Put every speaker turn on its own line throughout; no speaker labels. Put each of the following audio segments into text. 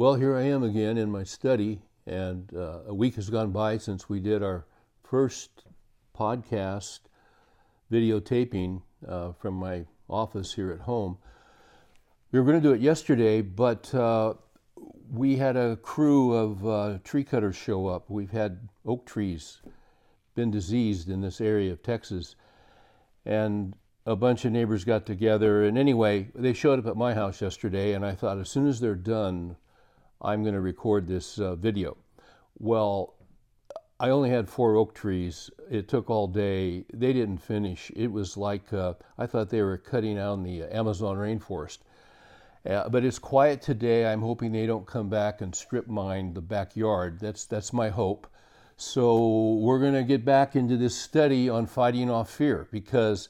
Well, here I am again in my study, and uh, a week has gone by since we did our first podcast videotaping uh, from my office here at home. We were going to do it yesterday, but uh, we had a crew of uh, tree cutters show up. We've had oak trees been diseased in this area of Texas, and a bunch of neighbors got together. And anyway, they showed up at my house yesterday, and I thought as soon as they're done, I'm going to record this uh, video. Well, I only had four oak trees. It took all day. They didn't finish. It was like uh, I thought they were cutting down the Amazon rainforest. Uh, but it's quiet today. I'm hoping they don't come back and strip mine the backyard. That's that's my hope. So we're going to get back into this study on fighting off fear because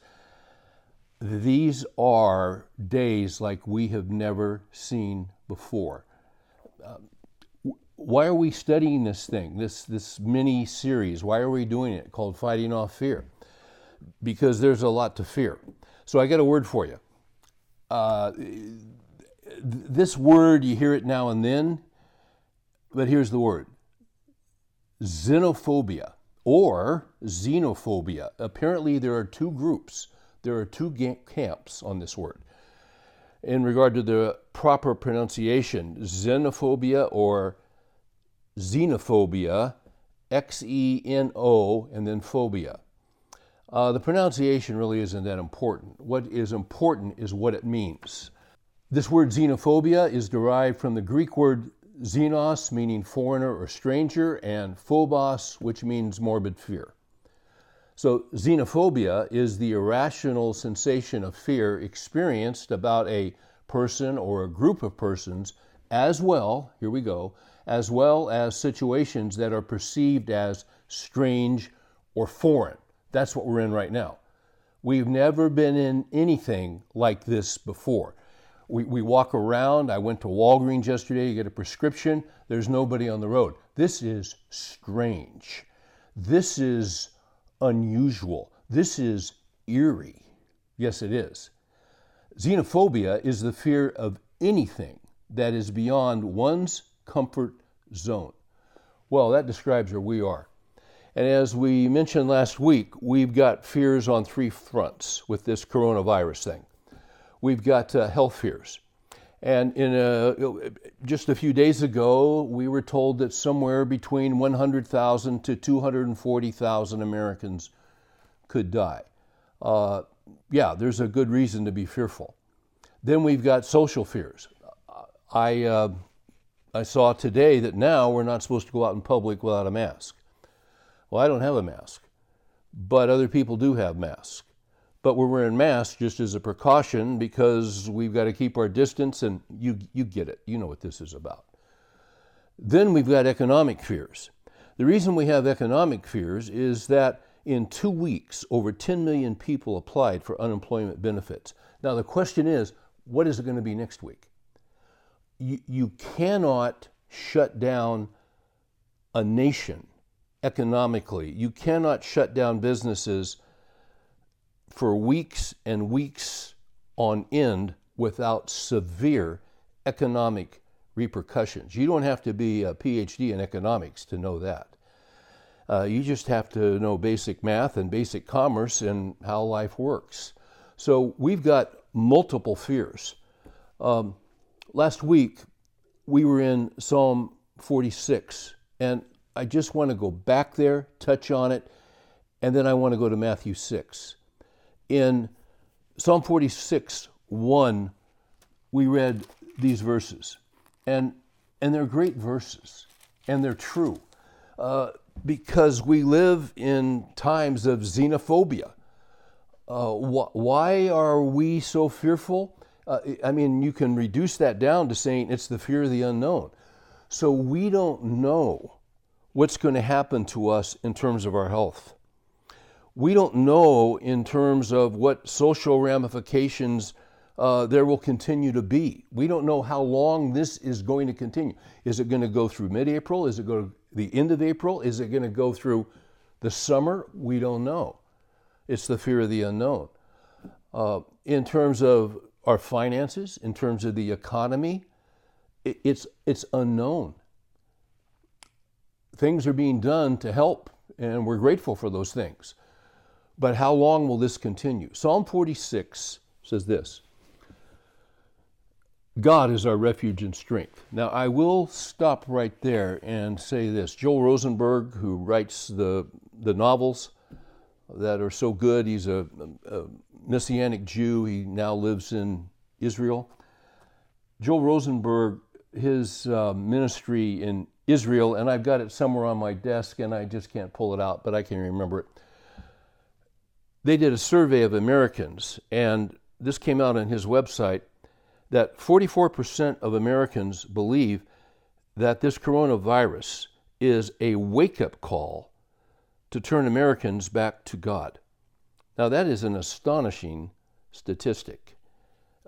these are days like we have never seen before why are we studying this thing, this, this mini series? Why are we doing it called Fighting Off Fear? Because there's a lot to fear. So I got a word for you. Uh, this word, you hear it now and then, but here's the word xenophobia or xenophobia. Apparently, there are two groups, there are two camps on this word. In regard to the proper pronunciation, xenophobia or xenophobia, X E N O, and then phobia. Uh, the pronunciation really isn't that important. What is important is what it means. This word xenophobia is derived from the Greek word xenos, meaning foreigner or stranger, and phobos, which means morbid fear. So, xenophobia is the irrational sensation of fear experienced about a person or a group of persons, as well, here we go, as well as situations that are perceived as strange or foreign. That's what we're in right now. We've never been in anything like this before. We, we walk around. I went to Walgreens yesterday to get a prescription. There's nobody on the road. This is strange. This is unusual. This is eerie. Yes, it is. Xenophobia is the fear of anything that is beyond one's comfort zone. Well, that describes where we are. And as we mentioned last week, we've got fears on three fronts with this coronavirus thing. We've got uh, health fears. And in a, just a few days ago, we were told that somewhere between 100,000 to 240,000 Americans could die. Uh, yeah, there's a good reason to be fearful. Then we've got social fears. I uh, I saw today that now we're not supposed to go out in public without a mask. Well, I don't have a mask, but other people do have masks. But we're wearing masks just as a precaution because we've got to keep our distance, and you, you get it. You know what this is about. Then we've got economic fears. The reason we have economic fears is that in two weeks, over 10 million people applied for unemployment benefits. Now, the question is, what is it going to be next week? you, you cannot shut down a nation economically. You cannot shut down businesses for weeks and weeks on end without severe economic repercussions. You don't have to be a PhD in economics to know that. Uh, you just have to know basic math and basic commerce and how life works. So we've got multiple fears. Um, last week we were in Psalm 46, and I just want to go back there, touch on it, and then I want to go to Matthew 6. In Psalm 46, 1, we read these verses, and, and they're great verses, and they're true, uh, because we live in times of xenophobia. Uh, wh- why are we so fearful? Uh, I mean, you can reduce that down to saying it's the fear of the unknown. So we don't know what's going to happen to us in terms of our health. We don't know in terms of what social ramifications uh, there will continue to be. We don't know how long this is going to continue. Is it going to go through mid April? Is it going to the end of April? Is it going to go through the summer? We don't know. It's the fear of the unknown. Uh, in terms of our finances, in terms of the economy, it's, it's unknown. Things are being done to help, and we're grateful for those things. But how long will this continue? Psalm 46 says this God is our refuge and strength. Now, I will stop right there and say this. Joel Rosenberg, who writes the, the novels that are so good, he's a, a Messianic Jew. He now lives in Israel. Joel Rosenberg, his uh, ministry in Israel, and I've got it somewhere on my desk and I just can't pull it out, but I can remember it. They did a survey of Americans, and this came out on his website that 44% of Americans believe that this coronavirus is a wake up call to turn Americans back to God. Now, that is an astonishing statistic.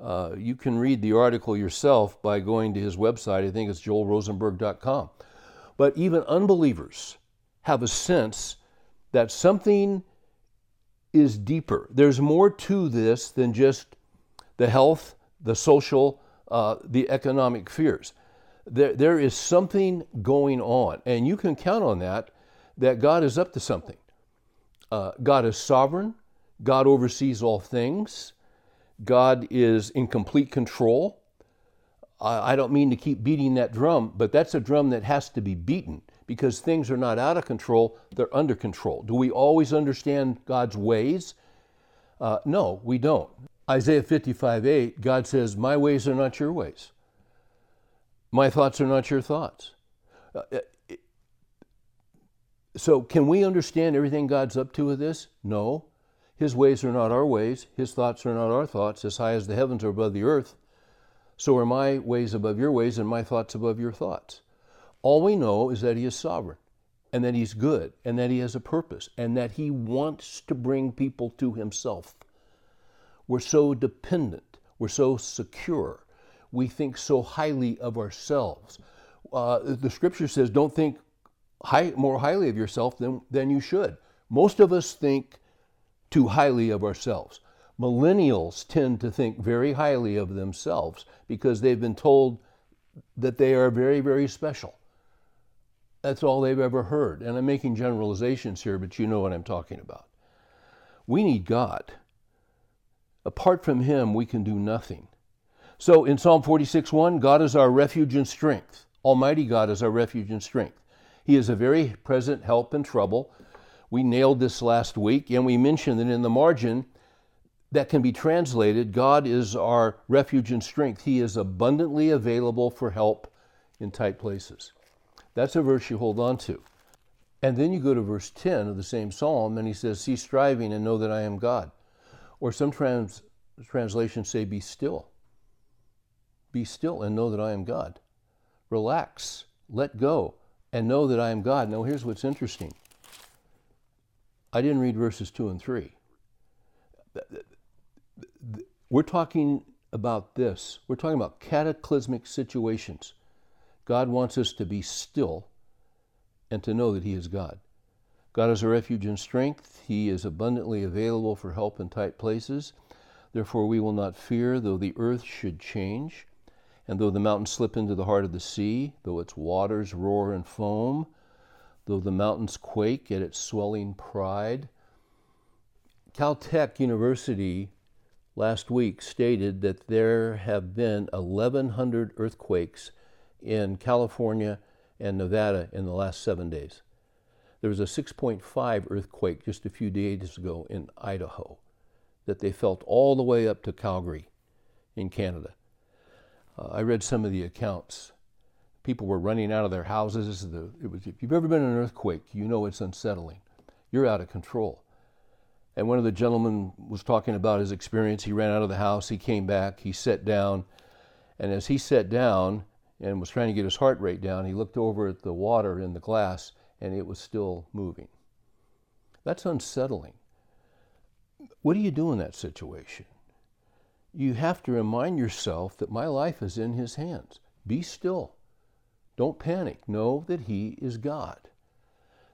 Uh, you can read the article yourself by going to his website. I think it's joelrosenberg.com. But even unbelievers have a sense that something is deeper. There's more to this than just the health the social, uh, the economic fears. There, there is something going on, and you can count on that, that God is up to something. Uh, God is sovereign, God oversees all things, God is in complete control. I, I don't mean to keep beating that drum, but that's a drum that has to be beaten because things are not out of control, they're under control. Do we always understand God's ways? Uh, no, we don't. Isaiah 55 8, God says, My ways are not your ways. My thoughts are not your thoughts. Uh, uh, so, can we understand everything God's up to with this? No. His ways are not our ways. His thoughts are not our thoughts. As high as the heavens are above the earth, so are my ways above your ways and my thoughts above your thoughts. All we know is that He is sovereign and that He's good and that He has a purpose and that He wants to bring people to Himself. We're so dependent. We're so secure. We think so highly of ourselves. Uh, the scripture says, don't think high, more highly of yourself than, than you should. Most of us think too highly of ourselves. Millennials tend to think very highly of themselves because they've been told that they are very, very special. That's all they've ever heard. And I'm making generalizations here, but you know what I'm talking about. We need God. Apart from Him, we can do nothing. So in Psalm 46 1, God is our refuge and strength. Almighty God is our refuge and strength. He is a very present help in trouble. We nailed this last week, and we mentioned that in the margin that can be translated God is our refuge and strength. He is abundantly available for help in tight places. That's a verse you hold on to. And then you go to verse 10 of the same psalm, and he says, Cease striving and know that I am God. Or some trans, translations say, Be still. Be still and know that I am God. Relax, let go, and know that I am God. Now, here's what's interesting I didn't read verses 2 and 3. We're talking about this. We're talking about cataclysmic situations. God wants us to be still and to know that He is God. God is a refuge and strength. He is abundantly available for help in tight places. Therefore, we will not fear, though the earth should change, and though the mountains slip into the heart of the sea, though its waters roar and foam, though the mountains quake at its swelling pride. Caltech University last week stated that there have been 1,100 earthquakes in California and Nevada in the last seven days. There was a 6.5 earthquake just a few days ago in Idaho that they felt all the way up to Calgary in Canada. Uh, I read some of the accounts. People were running out of their houses. The, was, if you've ever been in an earthquake, you know it's unsettling. You're out of control. And one of the gentlemen was talking about his experience. He ran out of the house, he came back, he sat down, and as he sat down and was trying to get his heart rate down, he looked over at the water in the glass and it was still moving. That's unsettling. What do you do in that situation? You have to remind yourself that my life is in His hands. Be still. Don't panic. Know that He is God.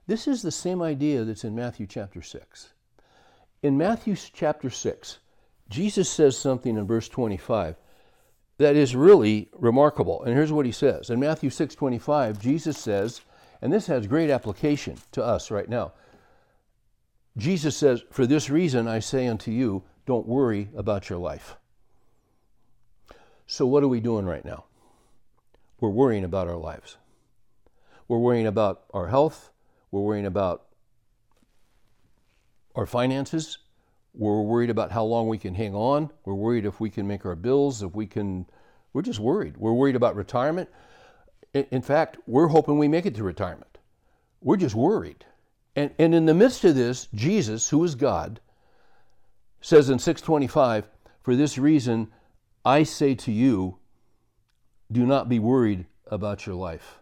This is the same idea that's in Matthew chapter 6. In Matthew chapter 6, Jesus says something in verse 25 that is really remarkable. And here's what he says. In Matthew 6:25, Jesus says, and this has great application to us right now. Jesus says, "For this reason I say unto you, don't worry about your life." So what are we doing right now? We're worrying about our lives. We're worrying about our health, we're worrying about our finances, we're worried about how long we can hang on. We're worried if we can make our bills, if we can. We're just worried. We're worried about retirement. In fact, we're hoping we make it to retirement. We're just worried. And, and in the midst of this, Jesus, who is God, says in 625, For this reason, I say to you, do not be worried about your life.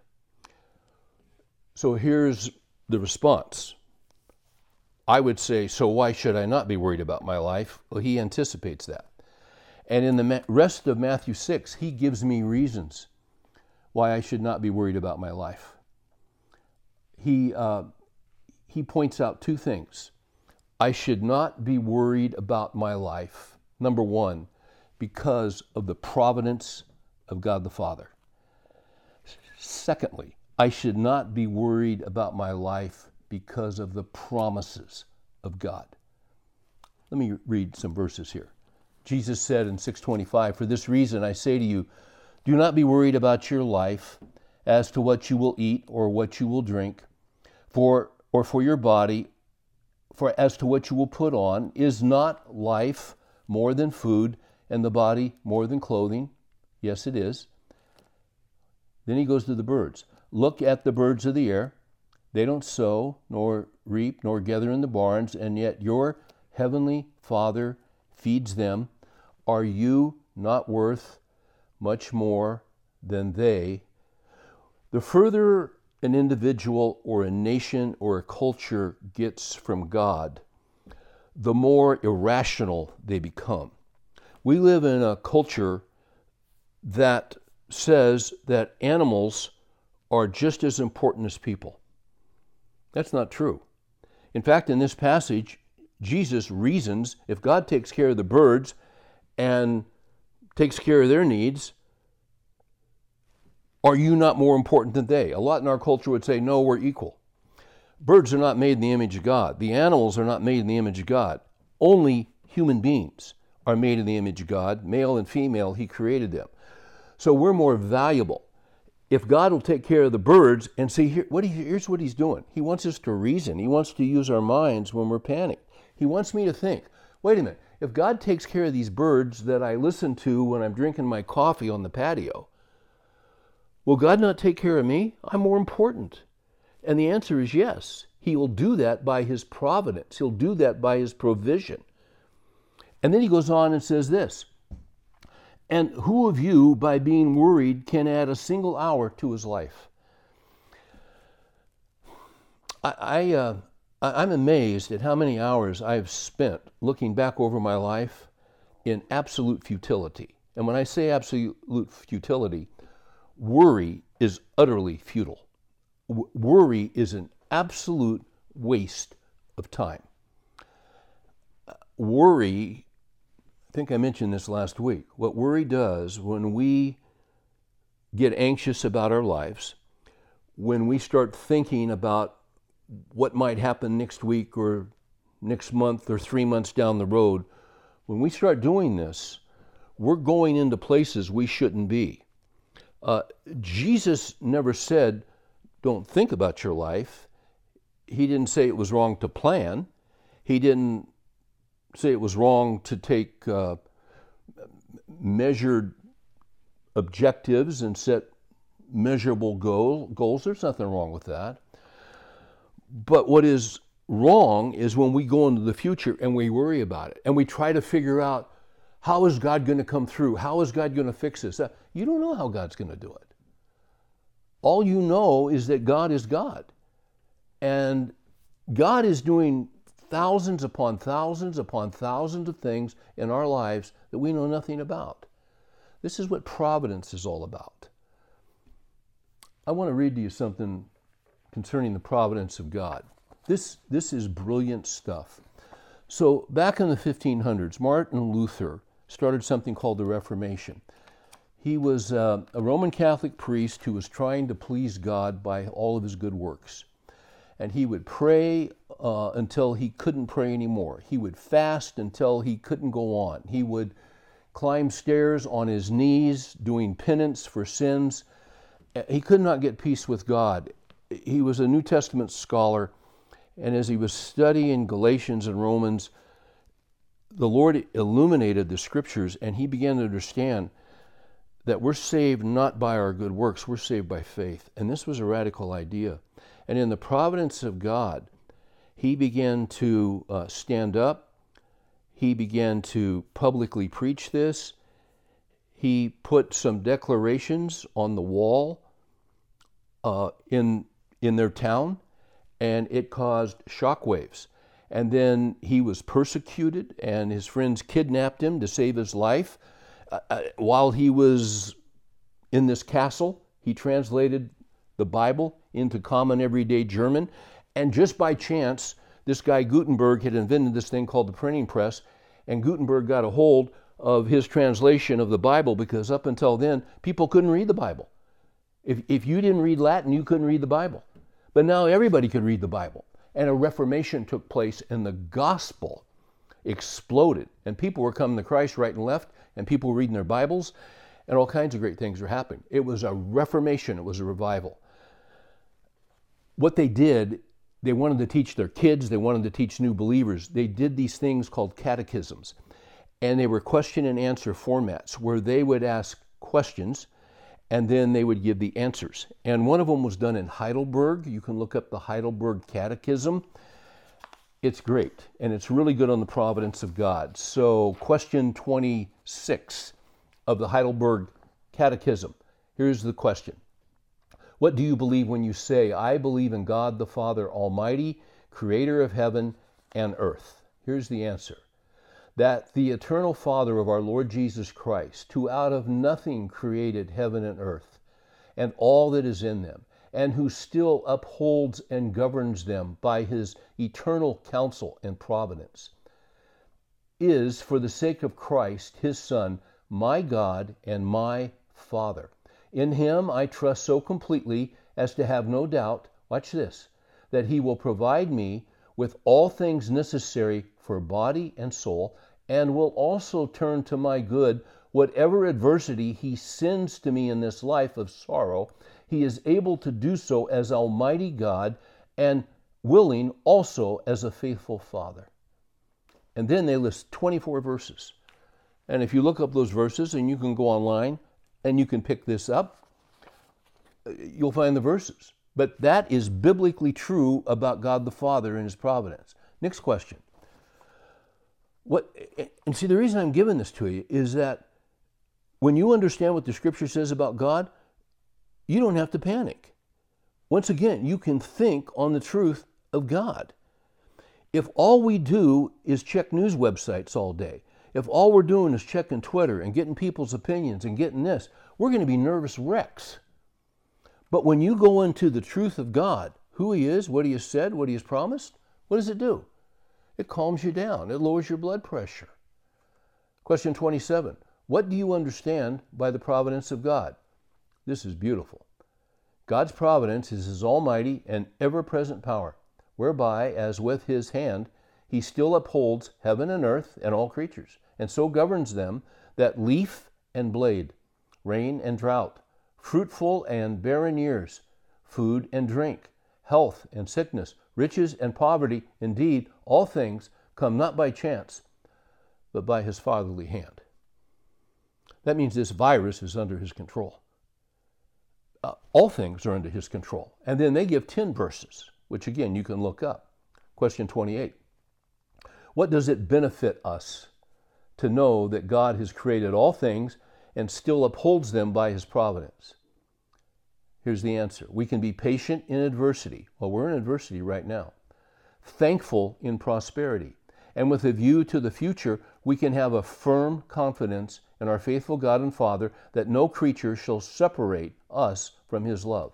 So here's the response I would say, so why should I not be worried about my life? Well, he anticipates that. And in the rest of Matthew 6, he gives me reasons why I should not be worried about my life. He, uh, he points out two things. I should not be worried about my life, number one, because of the providence of God the Father. Secondly, I should not be worried about my life because of the promises of God. Let me read some verses here. Jesus said in 625, For this reason I say to you, do not be worried about your life as to what you will eat or what you will drink, for or for your body, for as to what you will put on, is not life more than food, and the body more than clothing? Yes, it is. Then he goes to the birds. Look at the birds of the air. They don't sow, nor reap, nor gather in the barns, and yet your heavenly Father feeds them. Are you not worth much more than they? The further an individual or a nation or a culture gets from God, the more irrational they become. We live in a culture that says that animals are just as important as people. That's not true. In fact, in this passage, Jesus reasons if God takes care of the birds and takes care of their needs, are you not more important than they? A lot in our culture would say, no, we're equal. Birds are not made in the image of God. The animals are not made in the image of God. Only human beings are made in the image of God. Male and female, He created them. So we're more valuable if God will take care of the birds and see here, what he, here's what he's doing. He wants us to reason. He wants to use our minds when we're panicked. He wants me to think. Wait a minute. If God takes care of these birds that I listen to when I'm drinking my coffee on the patio, will God not take care of me? I'm more important. And the answer is yes. He will do that by his providence. He'll do that by his provision. And then he goes on and says this and who of you, by being worried, can add a single hour to his life? I, I, uh, I'm amazed at how many hours I've spent looking back over my life in absolute futility. And when I say absolute futility, worry is utterly futile. W- worry is an absolute waste of time. Worry think I mentioned this last week. What worry does when we get anxious about our lives, when we start thinking about what might happen next week or next month or three months down the road, when we start doing this, we're going into places we shouldn't be. Uh, Jesus never said, don't think about your life. He didn't say it was wrong to plan. He didn't say it was wrong to take uh, measured objectives and set measurable goal, goals. There's nothing wrong with that. But what is wrong is when we go into the future and we worry about it and we try to figure out how is God going to come through? How is God going to fix this? You don't know how God's going to do it. All you know is that God is God. And God is doing thousands upon thousands upon thousands of things in our lives that we know nothing about. This is what providence is all about. I want to read to you something concerning the providence of God. This, this is brilliant stuff. So, back in the 1500s, Martin Luther started something called the Reformation. He was uh, a Roman Catholic priest who was trying to please God by all of his good works. And he would pray uh, until he couldn't pray anymore. He would fast until he couldn't go on. He would climb stairs on his knees, doing penance for sins. He could not get peace with God. He was a New Testament scholar, and as he was studying Galatians and Romans, the Lord illuminated the scriptures, and he began to understand that we're saved not by our good works, we're saved by faith. And this was a radical idea. And in the providence of God, he began to uh, stand up he began to publicly preach this. He put some declarations on the wall uh, in, in their town, and it caused shockwaves. And then he was persecuted, and his friends kidnapped him to save his life. Uh, uh while he was in this castle, he translated the Bible into common everyday German. And just by chance, this guy Gutenberg had invented this thing called the printing press, and Gutenberg got a hold of his translation of the Bible because up until then, people couldn't read the Bible. If, if you didn't read Latin, you couldn't read the Bible. But now everybody could read the Bible. And a reformation took place, and the gospel exploded. And people were coming to Christ right and left, and people were reading their Bibles, and all kinds of great things were happening. It was a reformation, it was a revival. What they did they wanted to teach their kids, they wanted to teach new believers. They did these things called catechisms. And they were question and answer formats where they would ask questions and then they would give the answers. And one of them was done in Heidelberg. You can look up the Heidelberg Catechism. It's great, and it's really good on the providence of God. So, question 26 of the Heidelberg Catechism. Here's the question what do you believe when you say, I believe in God the Father Almighty, creator of heaven and earth? Here's the answer that the eternal Father of our Lord Jesus Christ, who out of nothing created heaven and earth and all that is in them, and who still upholds and governs them by his eternal counsel and providence, is, for the sake of Christ, his Son, my God and my Father. In him I trust so completely as to have no doubt, watch this, that he will provide me with all things necessary for body and soul, and will also turn to my good whatever adversity he sends to me in this life of sorrow. He is able to do so as Almighty God and willing also as a faithful Father. And then they list 24 verses. And if you look up those verses, and you can go online, and you can pick this up, you'll find the verses. But that is biblically true about God the Father and His providence. Next question. What, and see, the reason I'm giving this to you is that when you understand what the Scripture says about God, you don't have to panic. Once again, you can think on the truth of God. If all we do is check news websites all day, if all we're doing is checking Twitter and getting people's opinions and getting this, we're going to be nervous wrecks. But when you go into the truth of God, who He is, what He has said, what He has promised, what does it do? It calms you down, it lowers your blood pressure. Question 27 What do you understand by the providence of God? This is beautiful. God's providence is His almighty and ever present power, whereby, as with His hand, He still upholds heaven and earth and all creatures and so governs them that leaf and blade, rain and drought, fruitful and barren years, food and drink, health and sickness, riches and poverty, indeed, all things come not by chance, but by his fatherly hand. That means this virus is under his control. Uh, all things are under his control. And then they give 10 verses, which again you can look up. Question 28 What does it benefit us to know that God has created all things and still upholds them by his providence? Here's the answer we can be patient in adversity. Well, we're in adversity right now, thankful in prosperity, and with a view to the future, we can have a firm confidence in our faithful God and Father that no creature shall separate us from his love.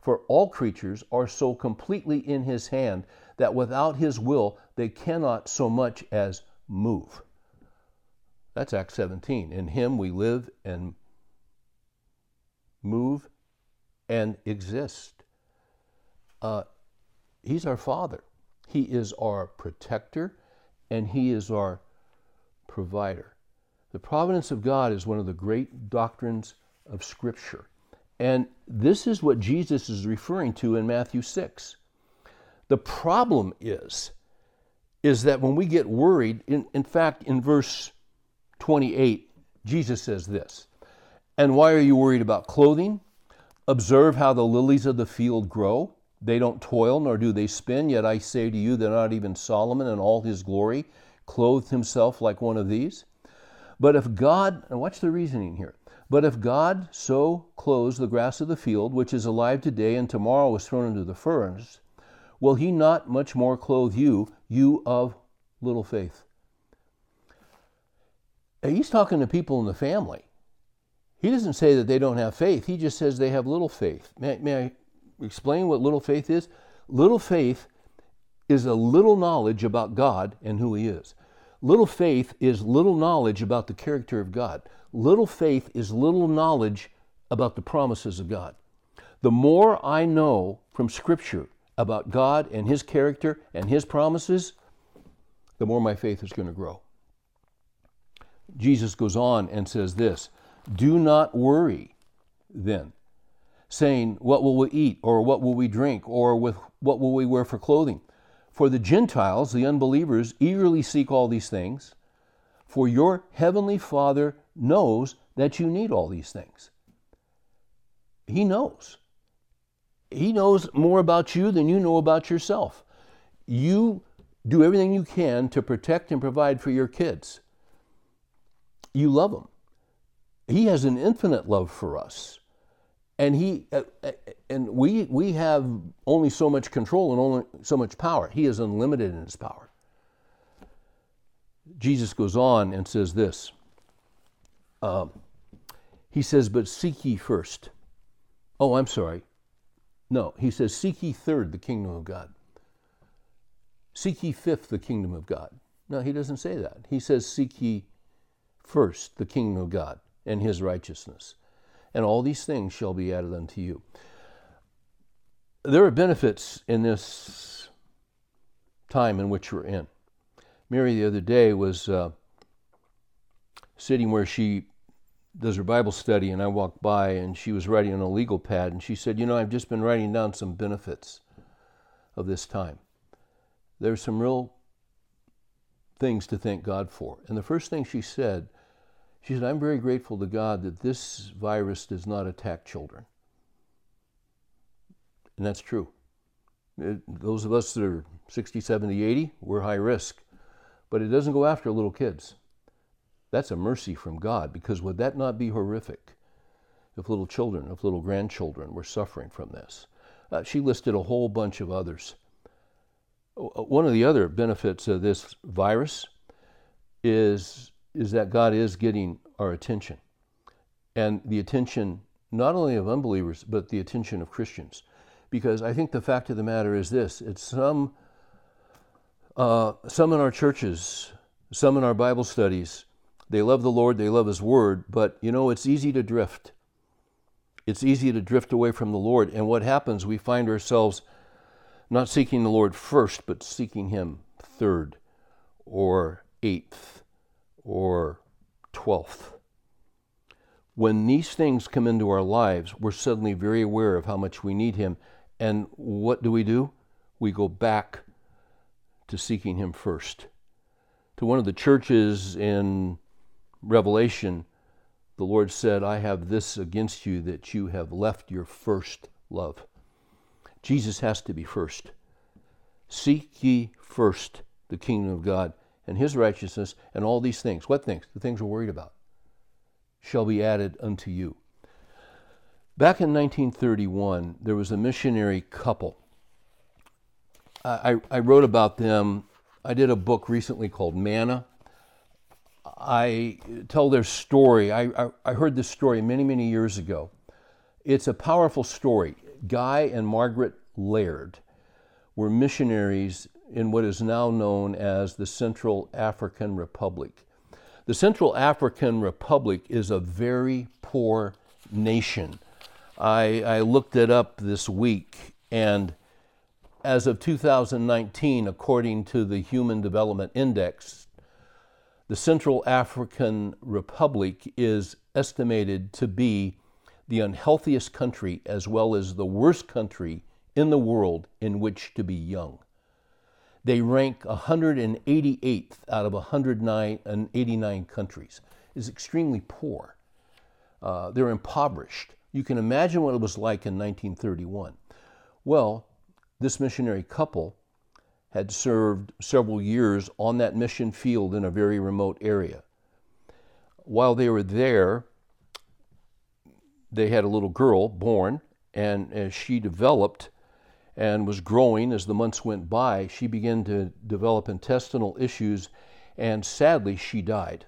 For all creatures are so completely in his hand that without his will they cannot so much as move. That's Acts 17. In him we live and move, and exist. Uh, he's our Father. He is our protector, and He is our provider. The providence of God is one of the great doctrines of Scripture. And this is what Jesus is referring to in Matthew 6. The problem is, is that when we get worried, in, in fact, in verse 28, Jesus says this And why are you worried about clothing? Observe how the lilies of the field grow. They don't toil, nor do they spin. Yet I say to you that not even Solomon in all his glory clothed himself like one of these. But if God, and watch the reasoning here, but if God so clothes the grass of the field, which is alive today and tomorrow is thrown into the furnace, will he not much more clothe you, you of little faith? He's talking to people in the family. He doesn't say that they don't have faith. He just says they have little faith. May, may I explain what little faith is? Little faith is a little knowledge about God and who He is. Little faith is little knowledge about the character of God. Little faith is little knowledge about the promises of God. The more I know from Scripture about God and His character and His promises, the more my faith is going to grow. Jesus goes on and says this Do not worry then saying, What will we eat? or What will we drink? or with What will we wear for clothing? For the Gentiles, the unbelievers, eagerly seek all these things, for your heavenly Father knows that you need all these things. He knows. He knows more about you than you know about yourself. You do everything you can to protect and provide for your kids. You love him. He has an infinite love for us. And he uh, uh, and we we have only so much control and only so much power. He is unlimited in his power. Jesus goes on and says this um, he says but seek ye first. Oh i'm sorry. No he says seek ye third the kingdom of god. Seek ye fifth the kingdom of god. No he doesn't say that. He says seek ye first the kingdom of god and his righteousness and all these things shall be added unto you. There are benefits in this time in which we're in. Mary the other day was uh, sitting where she does her Bible study, and I walked by, and she was writing on a legal pad, and she said, You know, I've just been writing down some benefits of this time. There's some real things to thank God for. And the first thing she said she said, I'm very grateful to God that this virus does not attack children. And that's true. It, those of us that are 60, 70, 80, we're high risk. But it doesn't go after little kids. That's a mercy from God because would that not be horrific if little children, if little grandchildren were suffering from this? Uh, she listed a whole bunch of others. One of the other benefits of this virus is is that God is getting our attention. And the attention not only of unbelievers, but the attention of Christians. Because I think the fact of the matter is this it's some, uh, some in our churches, some in our Bible studies, they love the Lord, they love His Word, but you know, it's easy to drift. It's easy to drift away from the Lord. And what happens, we find ourselves not seeking the Lord first, but seeking Him third or eighth or 12th. When these things come into our lives, we're suddenly very aware of how much we need Him. And what do we do? We go back to seeking Him first. To one of the churches in Revelation, the Lord said, I have this against you that you have left your first love. Jesus has to be first. Seek ye first the kingdom of God and his righteousness, and all these things. What things? The things we're worried about shall be added unto you. Back in 1931, there was a missionary couple. I, I wrote about them. I did a book recently called Manna. I tell their story. I, I, I heard this story many, many years ago. It's a powerful story. Guy and Margaret Laird were missionaries in what is now known as the Central African Republic. The Central African Republic is a very poor nation. I, I looked it up this week, and as of 2019, according to the Human Development Index, the Central African Republic is estimated to be the unhealthiest country as well as the worst country in the world in which to be young. They rank 188th out of 189 countries. Is extremely poor. Uh, they're impoverished. You can imagine what it was like in 1931. Well, this missionary couple had served several years on that mission field in a very remote area. While they were there, they had a little girl born, and as she developed and was growing as the months went by, she began to develop intestinal issues, and sadly, she died.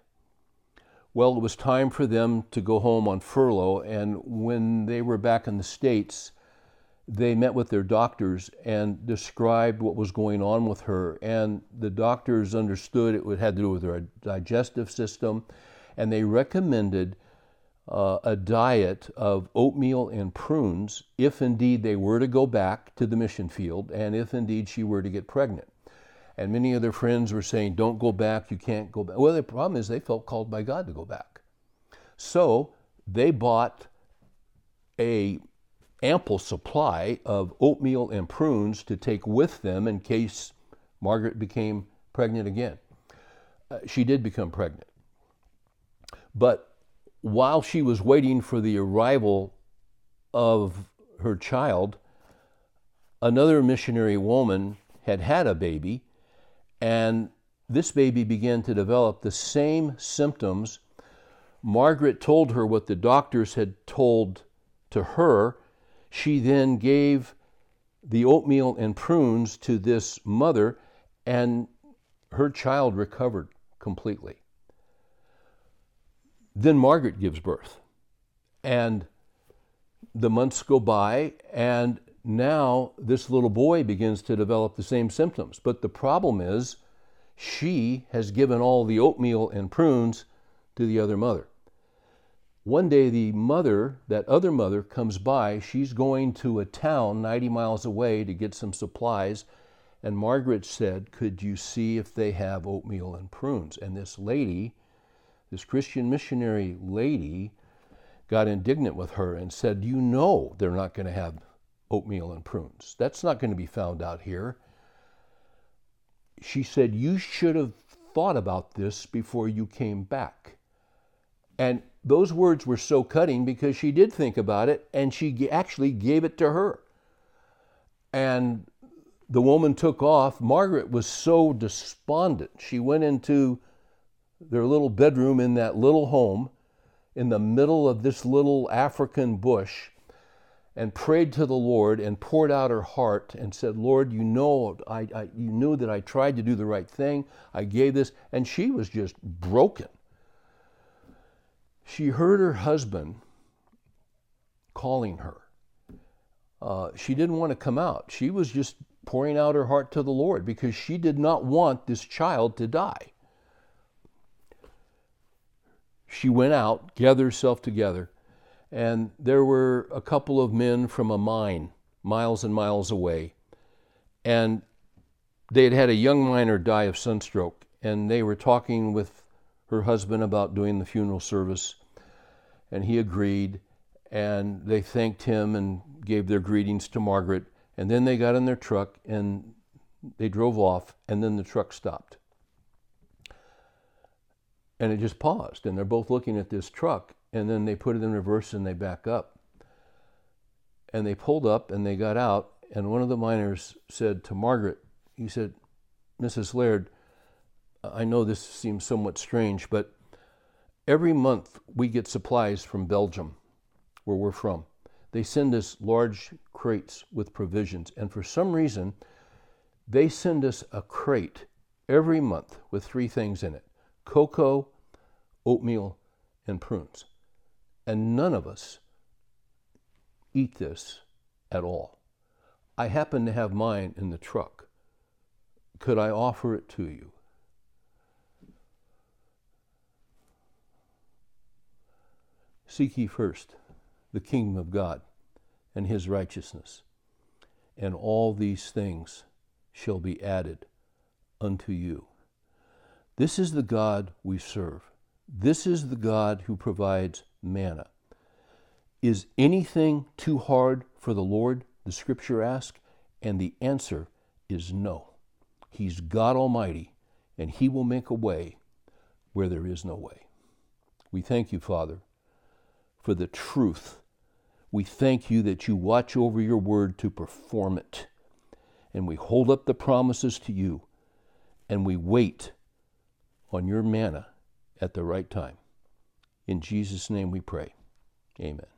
Well, it was time for them to go home on furlough, and when they were back in the States, they met with their doctors and described what was going on with her. And the doctors understood it had to do with her digestive system, and they recommended uh, a diet of oatmeal and prunes if indeed they were to go back to the mission field and if indeed she were to get pregnant. And many of their friends were saying, Don't go back, you can't go back. Well, the problem is they felt called by God to go back. So they bought a ample supply of oatmeal and prunes to take with them in case Margaret became pregnant again. Uh, she did become pregnant. But while she was waiting for the arrival of her child, another missionary woman had had a baby and this baby began to develop the same symptoms. Margaret told her what the doctors had told to her. She then gave the oatmeal and prunes to this mother, and her child recovered completely. Then Margaret gives birth, and the months go by, and now this little boy begins to develop the same symptoms. But the problem is, she has given all the oatmeal and prunes to the other mother. One day, the mother, that other mother, comes by. She's going to a town 90 miles away to get some supplies. And Margaret said, Could you see if they have oatmeal and prunes? And this lady, this Christian missionary lady, got indignant with her and said, You know they're not going to have oatmeal and prunes. That's not going to be found out here. She said, You should have thought about this before you came back. And those words were so cutting because she did think about it and she actually gave it to her. And the woman took off. Margaret was so despondent. She went into their little bedroom in that little home in the middle of this little African bush and prayed to the Lord and poured out her heart and said, Lord, you know, I, I, you knew that I tried to do the right thing. I gave this. And she was just broken. She heard her husband calling her. Uh, she didn't want to come out. She was just pouring out her heart to the Lord because she did not want this child to die. She went out, gathered herself together, and there were a couple of men from a mine miles and miles away. And they had had a young miner die of sunstroke, and they were talking with her husband about doing the funeral service. And he agreed, and they thanked him and gave their greetings to Margaret. And then they got in their truck and they drove off, and then the truck stopped. And it just paused, and they're both looking at this truck, and then they put it in reverse and they back up. And they pulled up and they got out, and one of the miners said to Margaret, he said, Mrs. Laird, I know this seems somewhat strange, but every month we get supplies from Belgium, where we're from. They send us large crates with provisions, and for some reason, they send us a crate every month with three things in it cocoa, oatmeal, and prunes. And none of us eat this at all. I happen to have mine in the truck. Could I offer it to you? Seek ye first the kingdom of God and his righteousness, and all these things shall be added unto you. This is the God we serve. This is the God who provides manna. Is anything too hard for the Lord? The scripture asks, and the answer is no. He's God Almighty, and He will make a way where there is no way. We thank you, Father, for the truth. We thank you that you watch over your word to perform it. And we hold up the promises to you, and we wait on your manna at the right time. In Jesus' name we pray. Amen.